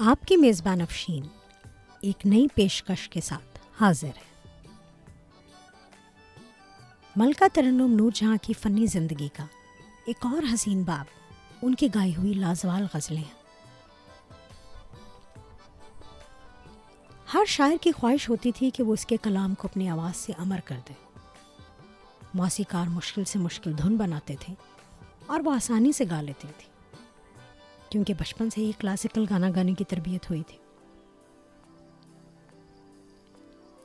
آپ کی میزبان افشین ایک نئی پیشکش کے ساتھ حاضر ہے ملکہ ترنم نور جہاں کی فنی زندگی کا ایک اور حسین باب، ان کی گائی ہوئی لازوال غزلیں ہیں۔ ہر شاعر کی خواہش ہوتی تھی کہ وہ اس کے کلام کو اپنی آواز سے امر کر دے۔ موسیقار مشکل سے مشکل دھن بناتے تھے اور وہ آسانی سے گا لیتی تھی۔ کیونکہ بچپن سے ہی کلاسیکل گانا گانے کی تربیت ہوئی تھی۔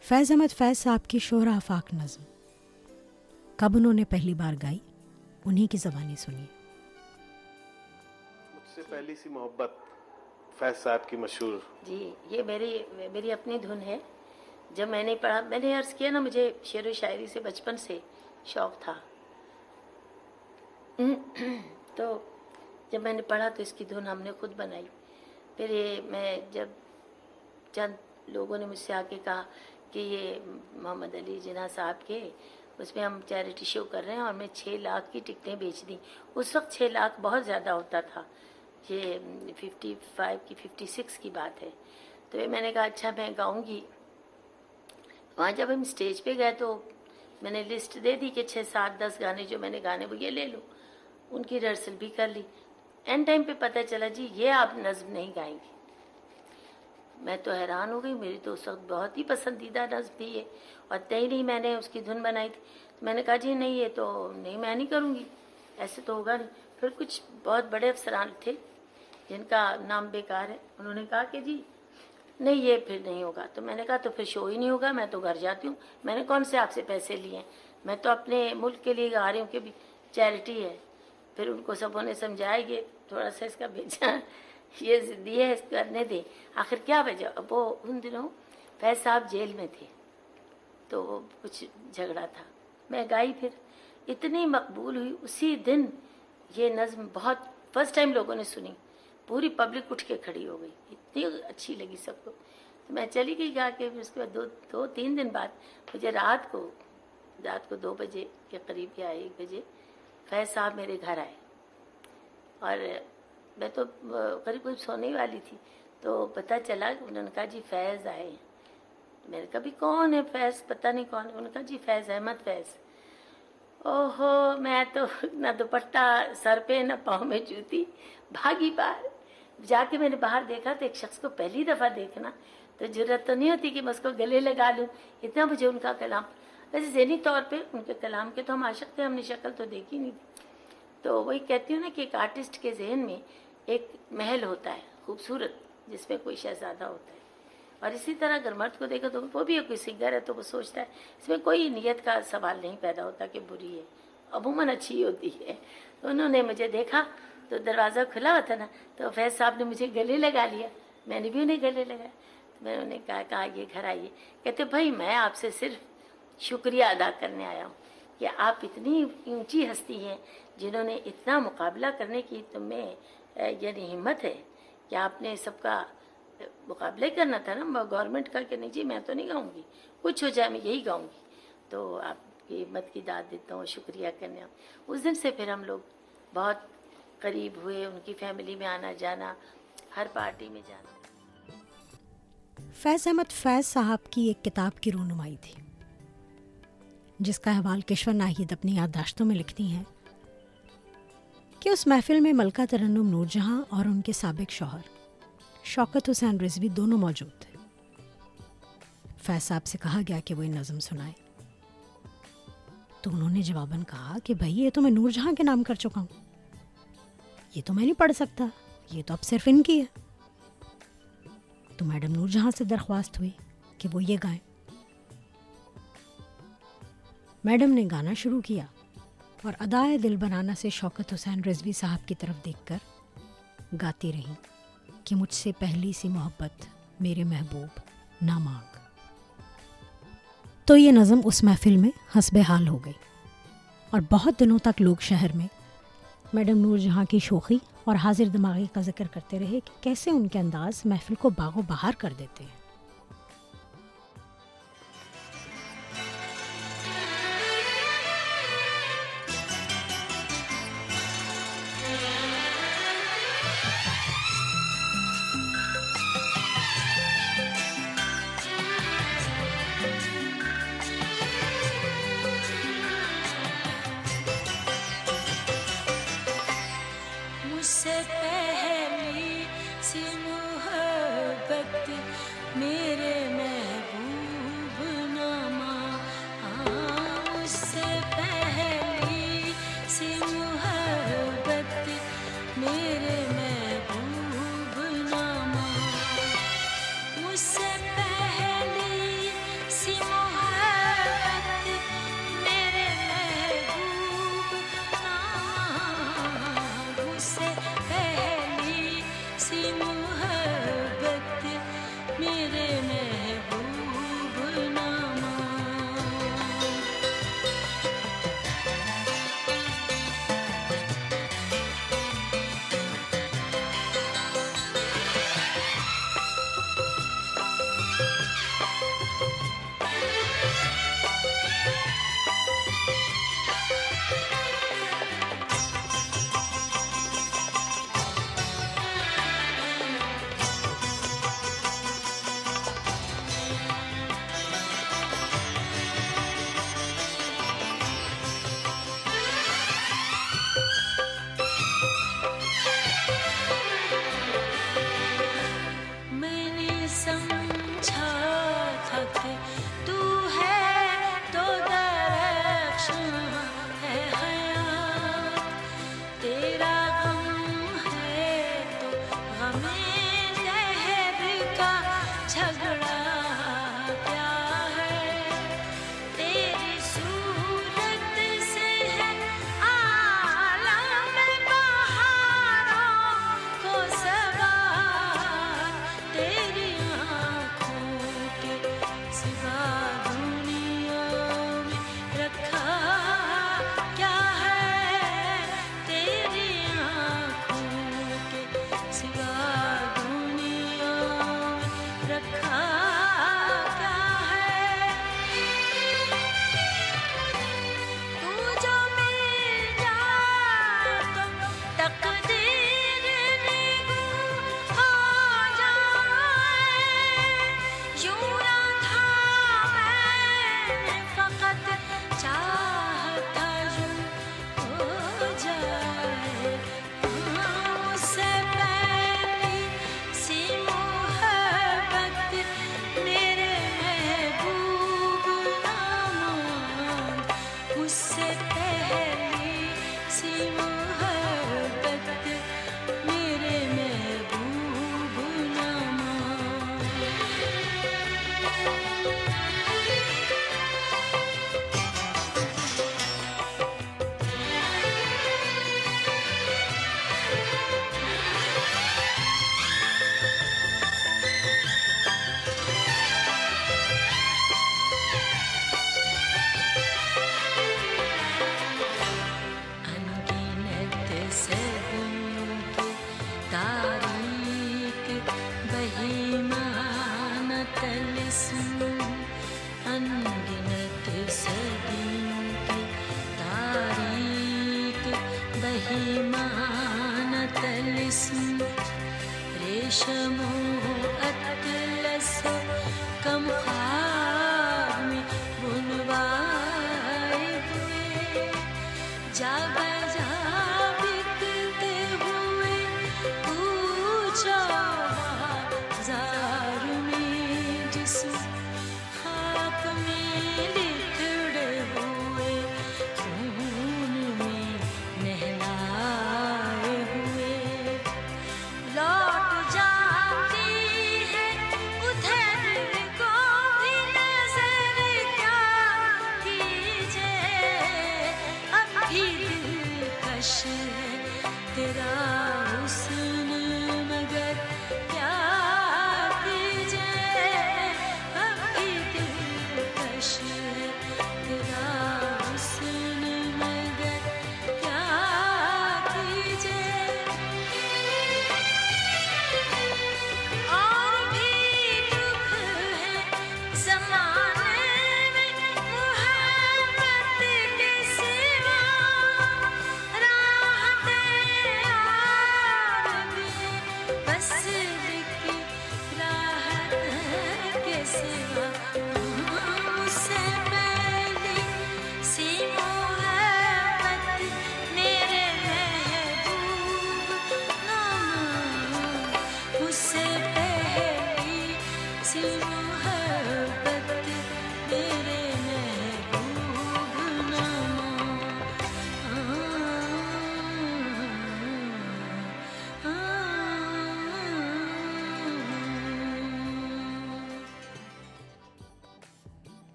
فیض احمد فیض صاحب کی شہرا افاق نظم۔ کب انہوں نے پہلی بار گائی انہی کی زبانی سنی مجھ سے پہلی سی محبت فیض صاحب کی مشہور۔ جی یہ میری میری اپنی دھن ہے۔ جب میں نے پڑھا میں نے عرض کیا نا مجھے شعر و شاعری سے بچپن سے شوق تھا۔ تو جب میں نے پڑھا تو اس کی دھن ہم نے خود بنائی۔ پھر یہ میں جب چند لوگوں نے مجھ سے آ کے کہا کہ یہ محمد علی جناح صاحب کے، اس میں ہم چیریٹی شو کر رہے ہیں اور میں چھ لاکھ کی ٹکٹیں بیچ دیں۔ اس وقت چھ لاکھ بہت زیادہ ہوتا تھا۔ یہ ففٹی فائیو کی ففٹی سکس کی بات ہے۔ تو میں نے کہا اچھا میں گاؤں گی۔ وہاں جب ہم اسٹیج پہ گئے تو میں نے لسٹ دے دی کہ چھ، سات، دس گانے جو میں نے گانے وہ یہ لے لوں ان کی ریہرسل بھی کر لی۔ اینڈ ٹائم پہ پتہ چلا جی یہ آپ نظم نہیں گائیں گے۔ میں تو حیران ہو گئی، میری تو اس وقت بہت ہی پسندیدہ نظم تھی یہ اور طے نہیں میں نے اس کی دھن بنائی تھی۔ میں نے کہا جی نہیں، یہ تو نہیں، میں نہیں کروں گی۔ ایسے تو ہوگا نہیں۔ پھر کچھ بہت بڑے افسران تھے جن کا نام بیکار ہے۔ انہوں نے کہا کہ جی نہیں، یہ پھر نہیں ہوگا۔ تو میں نے کہا تو پھر شو ہی نہیں ہوگا، میں تو گھر جاتی ہوں۔ میں نے کون سے آپ سے پیسے لیے ہیں؟ میں تو اپنے ملک کے لیے گا رہی ہوں کہ بھی چیریٹی ہے۔ پھر ان کو سبوں نے سمجھایا کہ تھوڑا سا اس کا بھیجا یہ ضدی ہے کرنے دے آخر کیا وجہ؟ وہ ان دنوں فیض صاحب جیل میں تھے۔ تو وہ کچھ جھگڑا تھا۔ میں گائی پھر۔ اتنی مقبول ہوئی۔ اسی دن یہ نظم بہت فرسٹ ٹائم لوگوں نے سنی۔ پوری پبلک اٹھ کے کھڑی ہو گئی۔ اتنی اچھی لگی سب کو۔ تو میں چلی گئی گا کے اس کے بعد دو دو تین دن بعد مجھے رات کو رات کو دو بجے کے قریب یا ایک بجے فیض صاحب میرے گھر آئے۔ اور میں تو قریب قریب سونے والی تھی، تو پتہ چلا انہوں نے کہا جی فیض آئے میں نے کہا، بھی کون ہے فیض؟ پتہ نہیں کون ہے۔ انہوں نے کہا جی فیض احمد فیض۔ او ہو میں تو نہ دوپٹہ، سر پہ، نہ پاؤں میں جوتی۔ بھاگی باہر جا کے میں نے باہر دیکھا تو ایک شخص کو پہلی دفعہ دیکھنا تو ضرورت تو نہیں ہوتی کہ میں اس کو گلے لگا لوں۔ اتنا مجھے ان کا کلام ویسے ذہنی طور پہ ان کے کلام کے تو ہم عاشق تھے، ہم نے شکل تو دیکھی نہیں تھی۔ تو وہی کہتی ہوں نا کہ ایک آرٹسٹ کے ذہن میں ایک محل ہوتا ہے، خوبصورت، جس میں کوئی شہزادہ ہوتا ہے۔ اور اسی طرح اگر مرد کو دیکھو تو وہ بھی کوئی سنگر ہے تو وہ سوچتا ہے، اس میں کوئی نیت کا سوال نہیں پیدا ہوتا کہ بری ہے، عموماً اچھی ہوتی ہے۔ تو انہوں نے مجھے دیکھا تو دروازہ کھلا ہوا تھا نا، تو فیض صاحب نے مجھے گلے لگا لیا۔ میں نے بھی انہیں گلے لگایا میں انہوں نے کہا کہا، یہ گھر آئیے۔ کہتے، بھائی، میں آپ سے صرف شکریہ ادا کرنے آیا ہوں کہ آپ اتنی اونچی ہستی ہیں جنہوں نے اتنا مقابلہ کرنے کی تمہیں یعنی ہمت ہے کہ آپ نے سب کا مقابلے کرنا تھا نا گورنمنٹ کا کہ نہیں جی میں تو نہیں گاؤں گی، کچھ ہو جائے میں یہی گاؤں گی۔ تو آپ کی ہمت کی داد دیتا ہوں، شکریہ کرنے اس دن سے پھر ہم لوگ بہت قریب ہوئے، ان کی فیملی میں آنا جانا، ہر پارٹی میں جانا۔ فیض احمد فیض صاحب کی ایک کتاب کی رونمائی تھی۔ جس کا حوال کشور ناہید اپنی یادداشتوں میں لکھتی ہیں، کہ اس محفل میں ملکہ ترنم نور جہاں اور ان کے سابق شوہر شوکت حسین رضوی دونوں موجود تھے۔ فیض صاحب سے کہا گیا کہ وہ نظم سنائے تو انہوں نے جواباً کہا کہ بھائی، یہ تو میں نور جہاں کے نام کر چکا ہوں۔ یہ تو میں نہیں پڑھ سکتا، یہ تو اب صرف ان کی ہے۔ تو میڈم نور جہاں سے درخواست ہوئی کہ وہ یہ گائیں۔ میڈم نے گانا شروع کیا اور ادائے دل بنانا سے شوکت حسین رضوی صاحب کی طرف دیکھ کر گاتی رہیں کہ مجھ سے پہلی سی محبت میرے محبوب نہ مانگ تو یہ نظم اس محفل میں حسب حال ہو گئی اور بہت دنوں تک لوگ شہر میں میڈم نور جہاں کی شوخی اور حاضر دماغی کا ذکر کرتے رہے کہ کیسے ان کے انداز محفل کو باغ و بہار کر دیتے۔ ہیں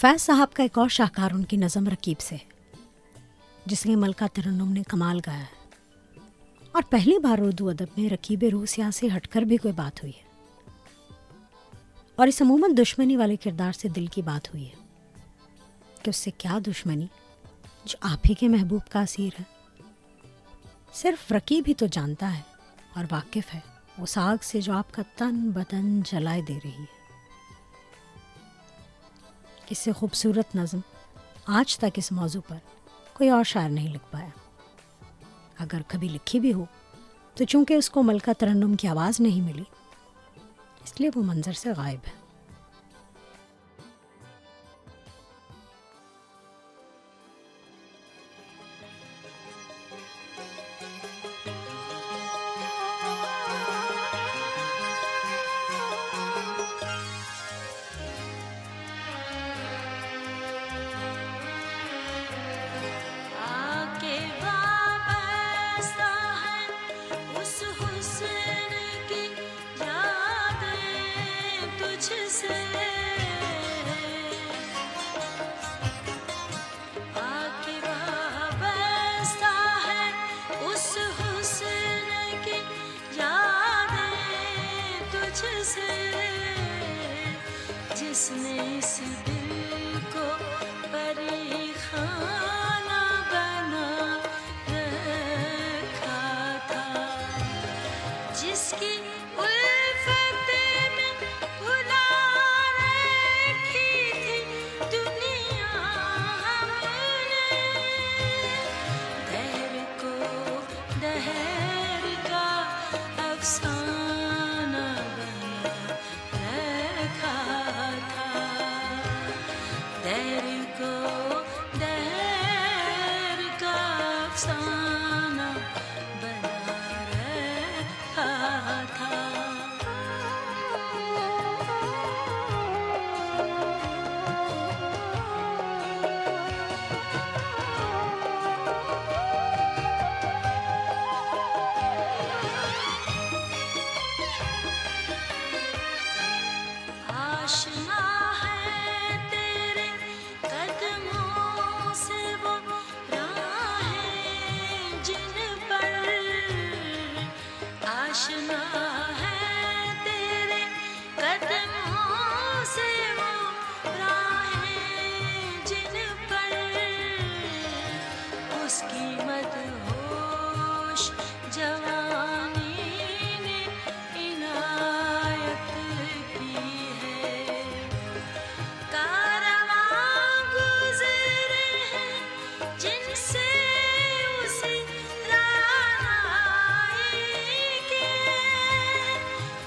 فیض صاحب کا ایک اور شاہکار ان کی نظم رکیب سے، جس نے ملکہ ترنم نے کمال گایا ہے۔ اور پہلی بار اردو ادب میں رقیب روسیہ سے ہٹ کر بھی کوئی بات ہوئی ہے۔ اور اس عموماً دشمنی والے کردار سے دل کی بات ہوئی ہے کہ اس سے کیا دشمنی، جو آپ ہی کے محبوب کا اسیر ہے۔ صرف رقیب ہی تو جانتا ہے اور واقف ہے اس آگ سے جو آپ کا تن بدن جلائے دے رہی ہے۔ اس سے خوبصورت نظم آج تک اس موضوع پر کوئی اور شاعر نہیں لکھ پایا۔ اگر کبھی لکھی بھی ہو، تو چونکہ اس کو ملکہ ترنم کی آواز نہیں ملی، اس لیے وہ منظر سے غائب ہے۔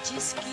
جس کی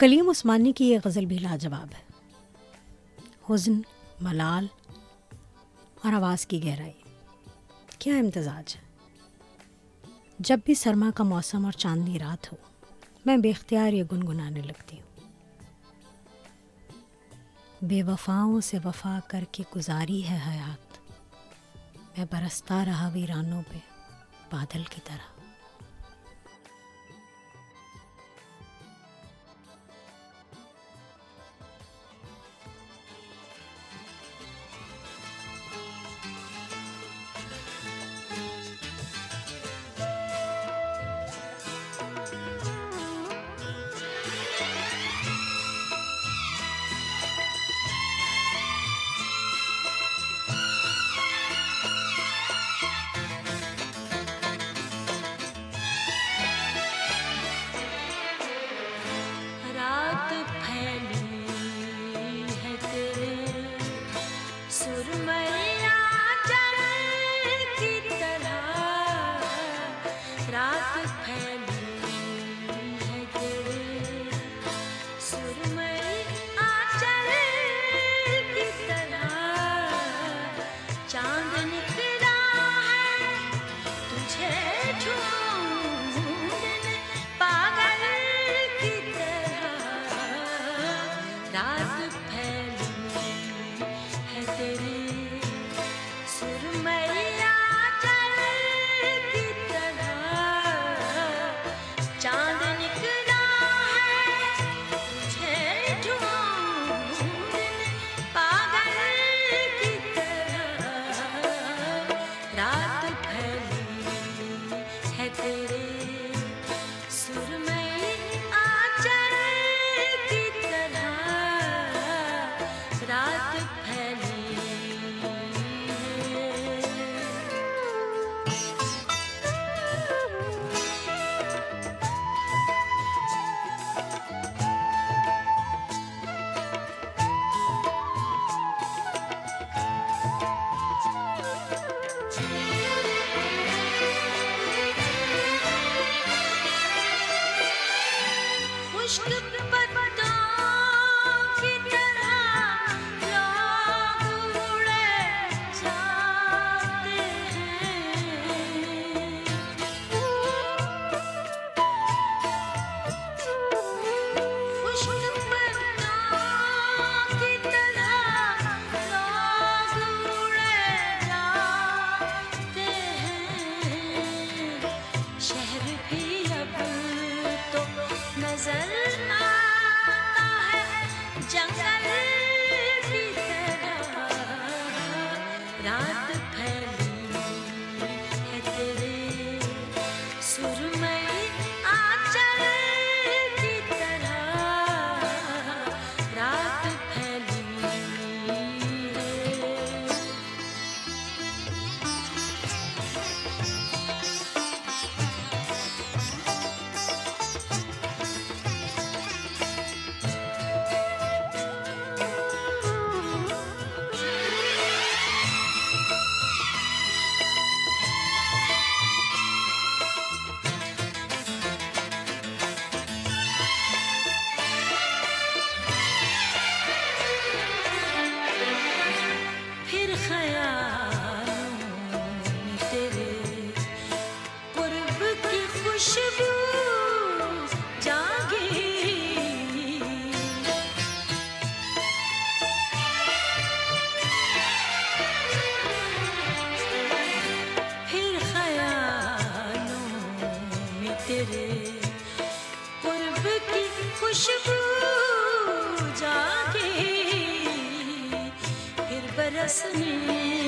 کلیم عثمانی کی یہ غزل بھی لاجواب ہے۔ حزن، ملال اور آواز کی گہرائی۔ کیا امتزاج ہے؟ جب بھی سرما کا موسم اور چاندنی رات ہو، میں بے اختیار یہ گنگنانے لگتی ہوں۔ بے وفاؤں سے وفا کر کے گزاری ہے حیات۔ میں برستا رہا ویرانوں پہ بادل کی طرح۔ life pain. اور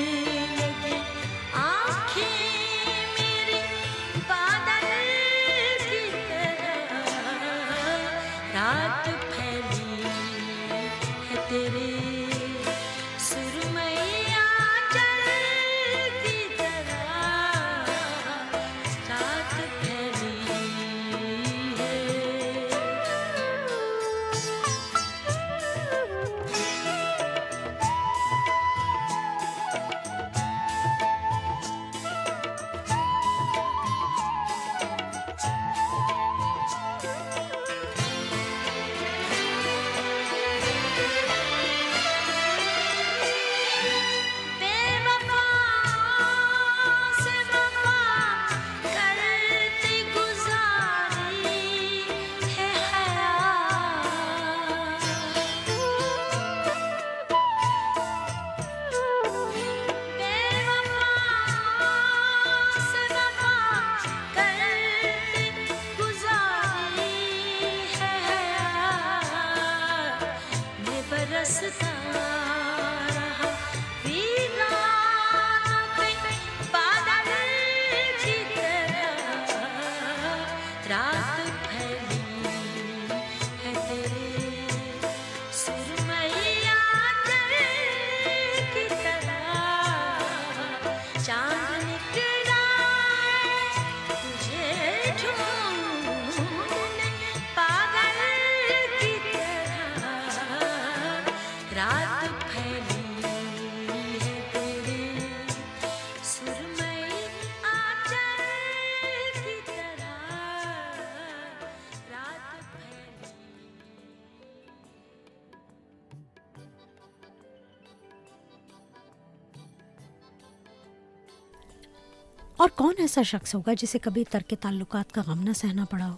ایسا شخص ہوگا جسے کبھی ترک تعلقات کا غم نہ سہنا پڑا ہو۔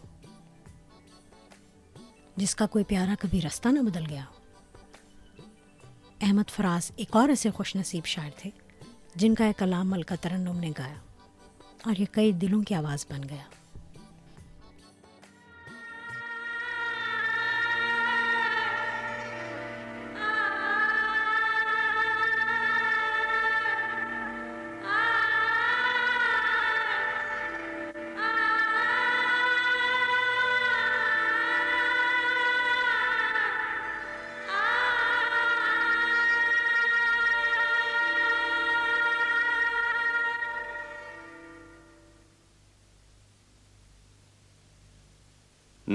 جس کا کوئی پیارا کبھی رستہ نہ بدل گیا ہو۔ احمد فراز ایک اور ایسے خوش نصیب شاعر تھے جن کا ایک کلام ملکہ ترنم نے گایا اور یہ کئی دلوں کی آواز بن گیا۔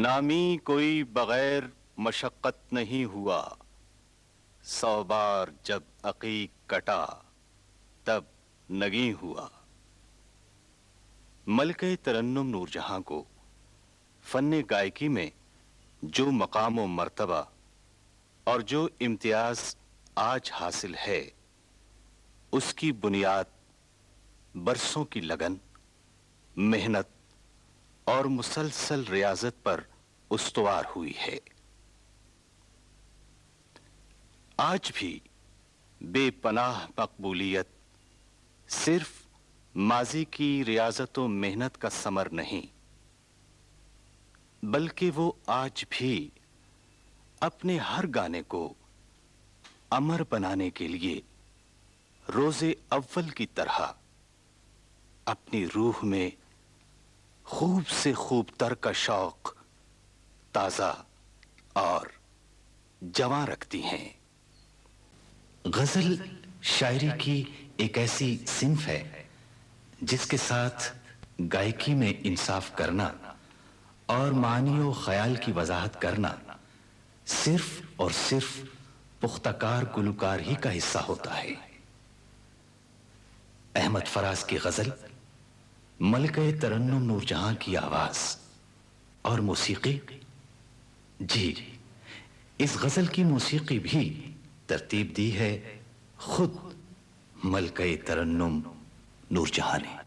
نامی کوئی بغیر مشقت نہیں ہوا۔ سو بار جب عقیق کٹا، تب نگی ہوا۔ ملک ترنم نور جہاں کو فن گائکی میں جو مقام و مرتبہ اور جو امتیاز آج حاصل ہے، اس کی بنیاد برسوں کی لگن، محنت اور مسلسل ریاضت پر استوار ہوئی ہے۔ آج بھی بے پناہ مقبولیت صرف ماضی کی ریاضت و محنت کا سمر نہیں، بلکہ وہ آج بھی اپنے ہر گانے کو امر بنانے کے لیے روز اول کی طرح اپنی روح میں خوب سے خوب تر کا شوق تازہ اور جواں رکھتی ہیں۔ غزل شاعری کی ایک ایسی صنف ہے جس کے ساتھ گائکی میں انصاف کرنا اور معنی و خیال کی وضاحت کرنا صرف اور صرف پختکار گلوکار ہی کا حصہ ہوتا ہے۔ احمد فراز کی غزل، ملکہ ترنم نور جہاں کی آواز اور موسیقی جی،, جی اس غزل کی موسیقی بھی ترتیب دی ہے خود ملکہ ترنم نور جہاں نے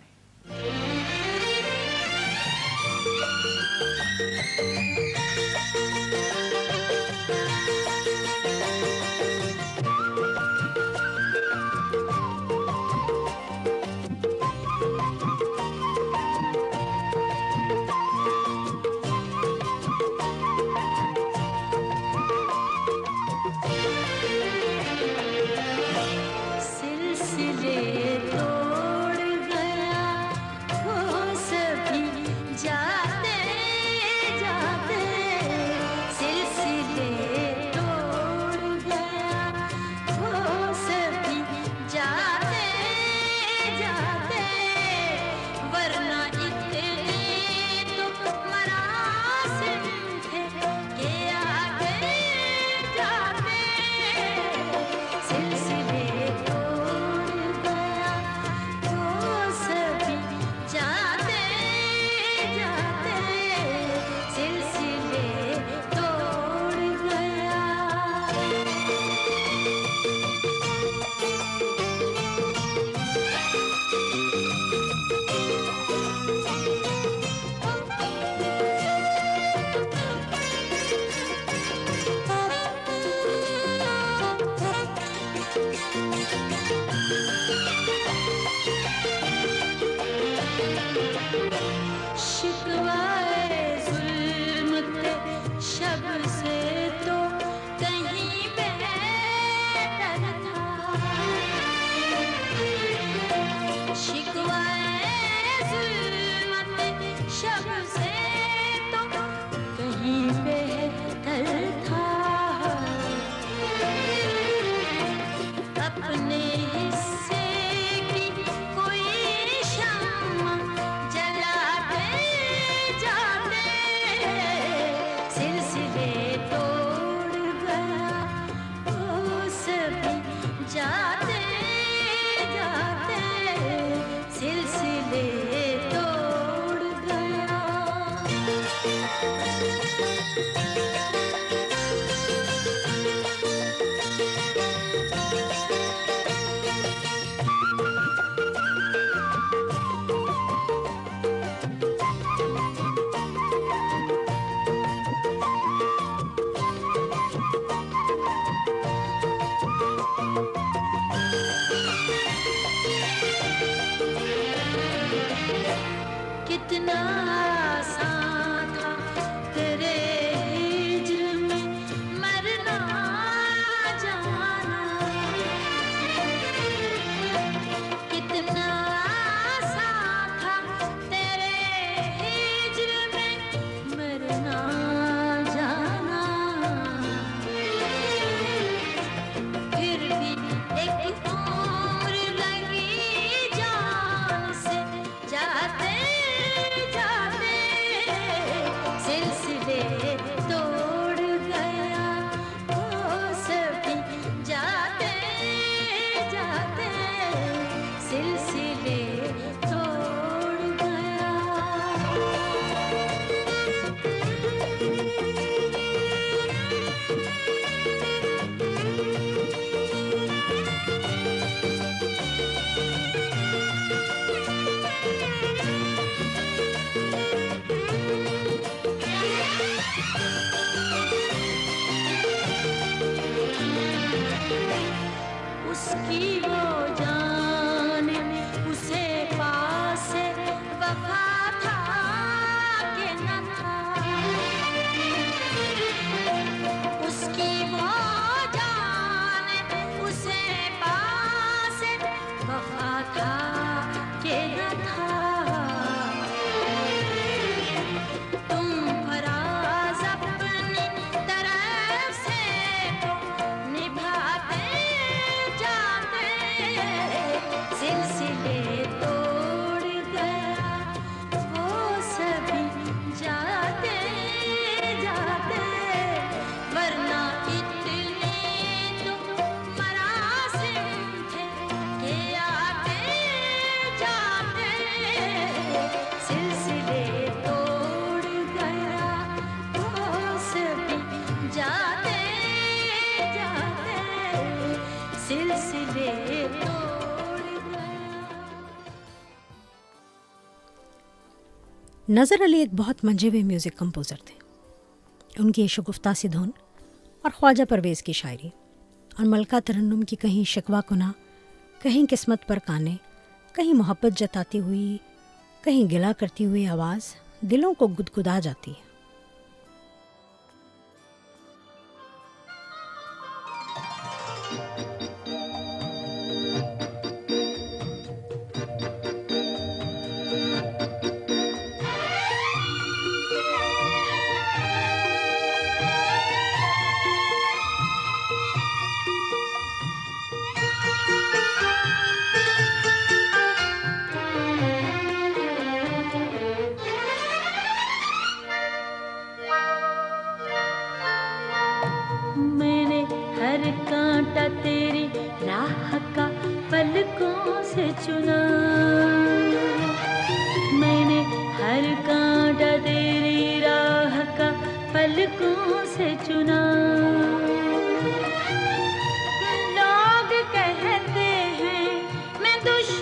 نظر علی ایک بہت منجے ہوئے میوزک کمپوزر تھے۔ ان کی شگفتہ سی دھن اور خواجہ پرویز کی شاعری، اور ملکہ ترنم کی کہیں شکوہ کنا کہیں قسمت پر کانے، کہیں محبت جتاتی ہوئی، کہیں گلا کرتی ہوئی آواز دلوں کو گدگدا جاتی ہے۔ دش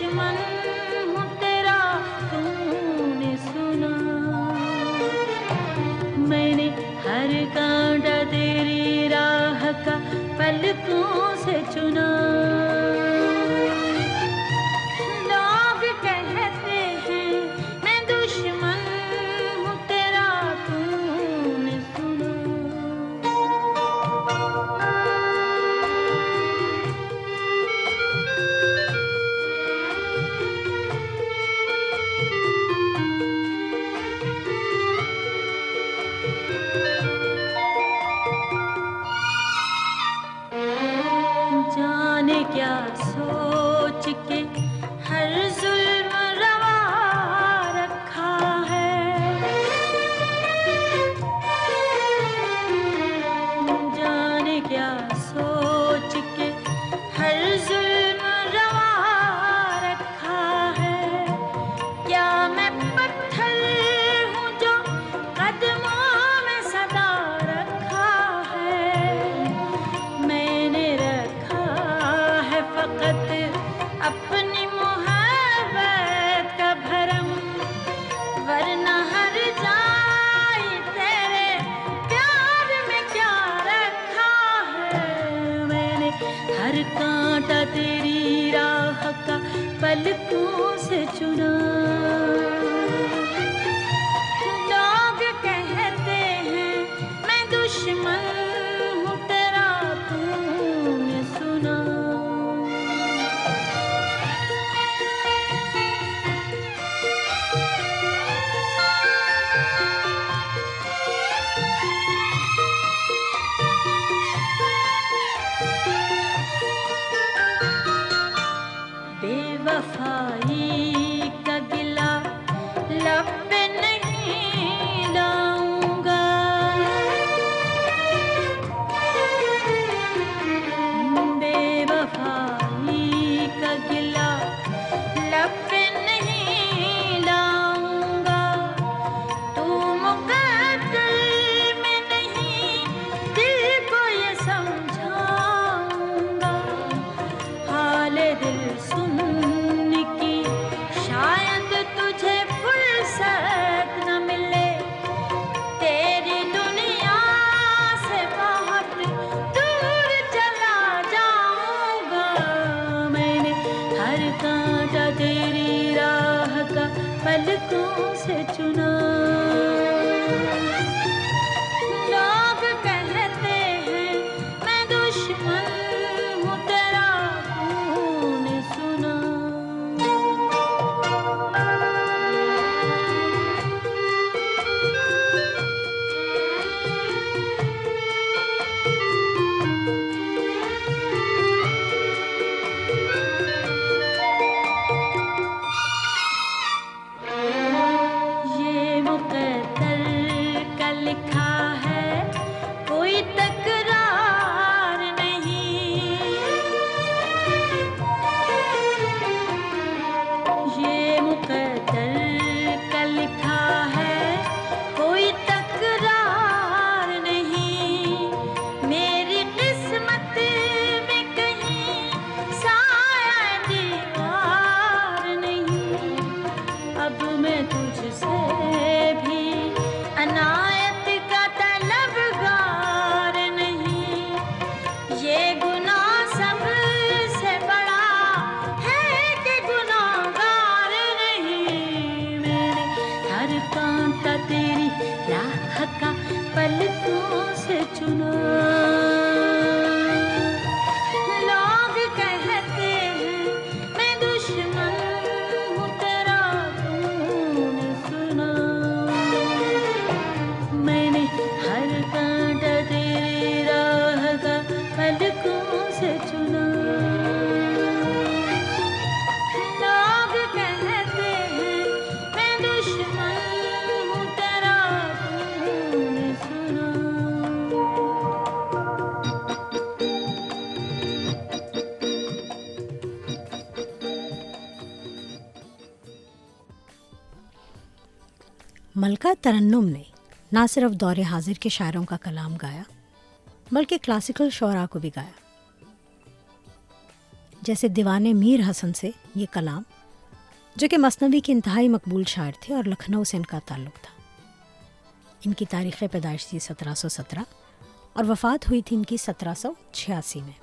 ملکہ ترنم نے نہ صرف دور حاضر کے شاعروں کا کلام گایا، بلکہ کلاسیکل شعراء کو بھی گایا۔ جیسے دیوان میر حسن سے یہ کلام، جو کہ مصنوعی کے انتہائی مقبول شاعر تھے اور لکھنؤ سے ان کا تعلق تھا۔ ان کی تاریخ پیدائش تھی سترہ سو سترہ اور وفات ہوئی تھی ان کی سترہ سو چھیاسی میں۔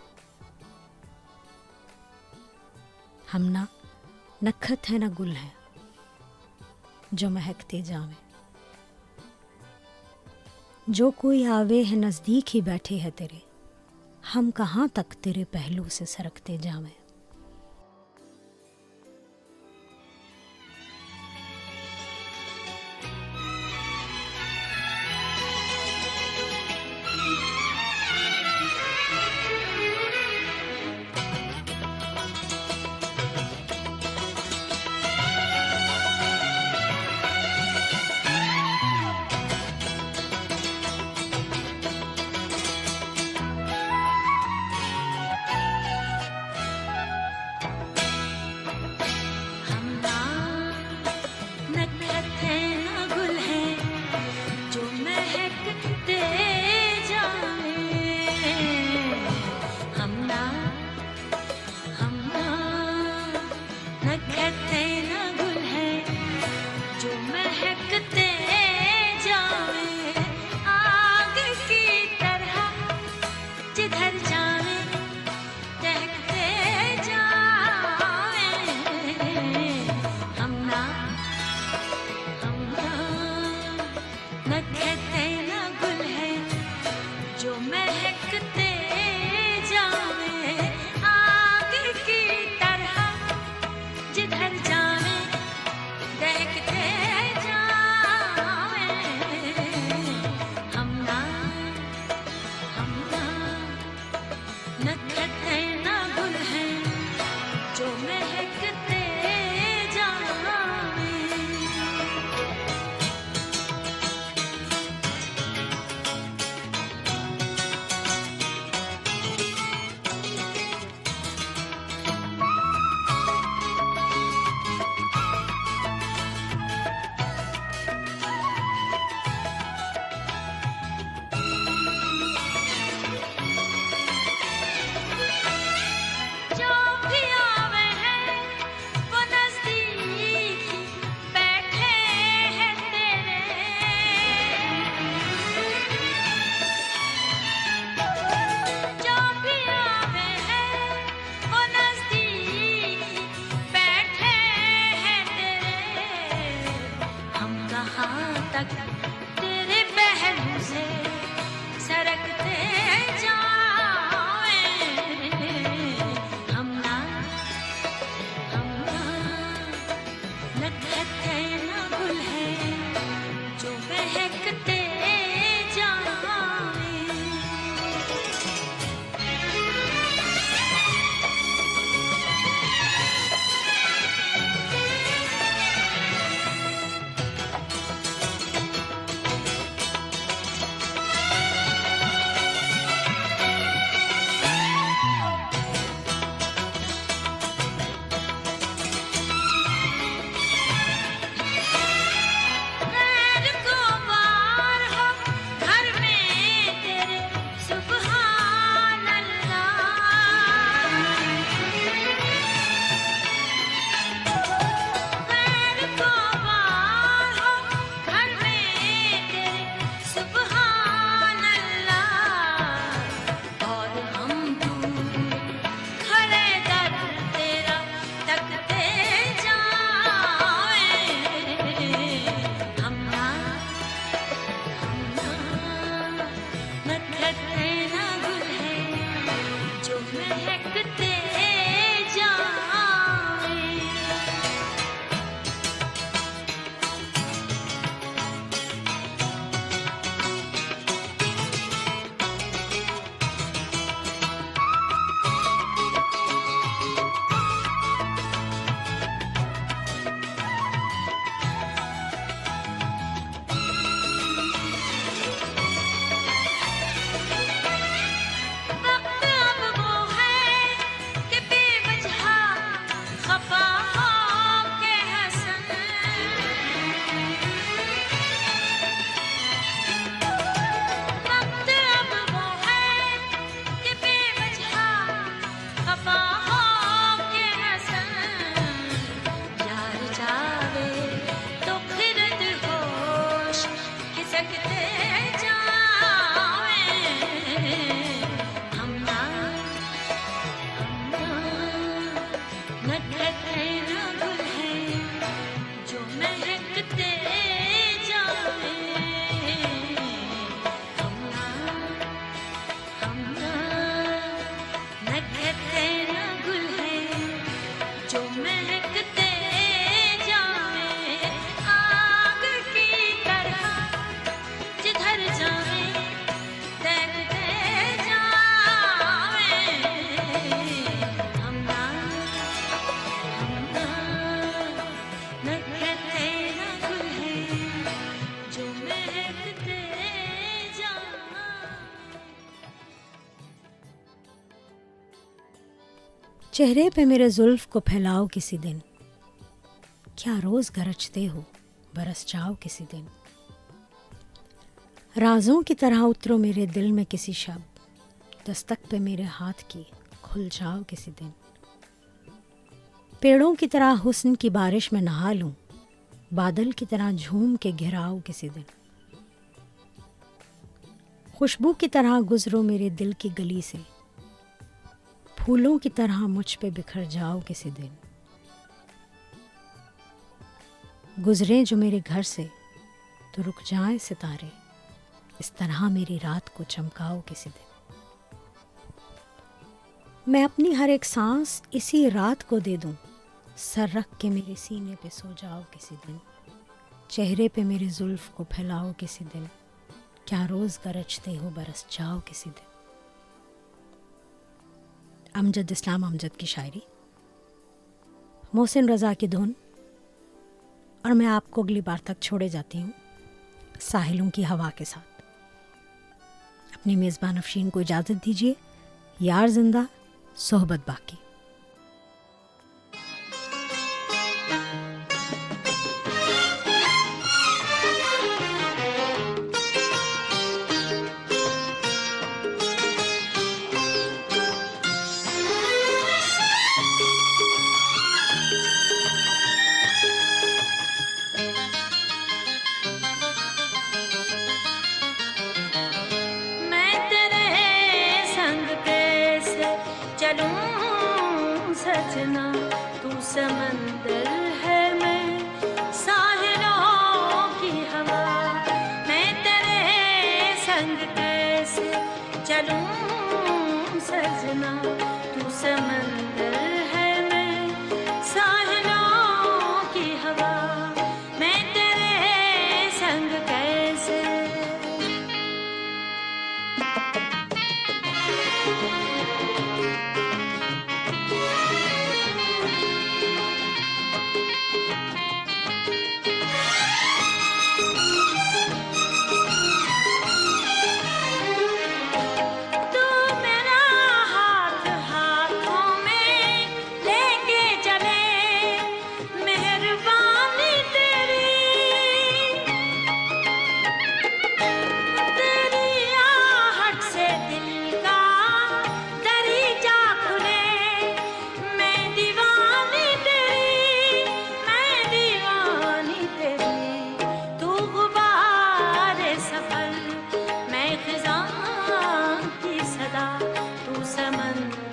ہم نہ نکھت ہے نہ گل ہیں جو مہکتے جاویں۔ جو کوئی آوے ہے نزدیک ہی بیٹھے ہے تیرے، ہم کہاں تک تیرے پہلو سے سرکتے جاویں؟ اچھا چہرے پہ میرے زلف کو پھیلاؤ کسی دن۔ کیا روز گرجتے ہو، برس جاؤ کسی دن۔ رازوں کی طرح اترو میرے دل میں کسی شب۔ دستک پہ میرے ہاتھ کی کھل جاؤ کسی دن۔ پیڑوں کی طرح حسن کی بارش میں نہا لوں۔ بادل کی طرح جھوم کے گھراؤ کسی دن۔ خوشبو کی طرح گزرو میرے دل کی گلی سے۔ پھولوں کی طرح مجھ پہ بکھر جاؤ کسی دن۔ گزریں جو میرے گھر سے، تو رک جائیں ستارے۔ اس طرح میری رات کو چمکاؤ کسی دن۔ میں اپنی ہر ایک سانس اسی رات کو دے دوں۔ سر رکھ کے میرے سینے پہ سو جاؤ کسی دن۔ چہرے پہ میرے زلف کو پھیلاؤ کسی دن۔ کیا روز گرجتے ہو برس جاؤ کسی دن۔ امجد اسلام امجد کی شاعری، محسن رضا کی دھن، اور میں آپ کو اگلی بار تک چھوڑے جاتی ہوں ساحلوں کی ہوا کے ساتھ۔ اپنی میزبان افشین کو اجازت دیجیے یار زندہ، صحبت باقی۔ من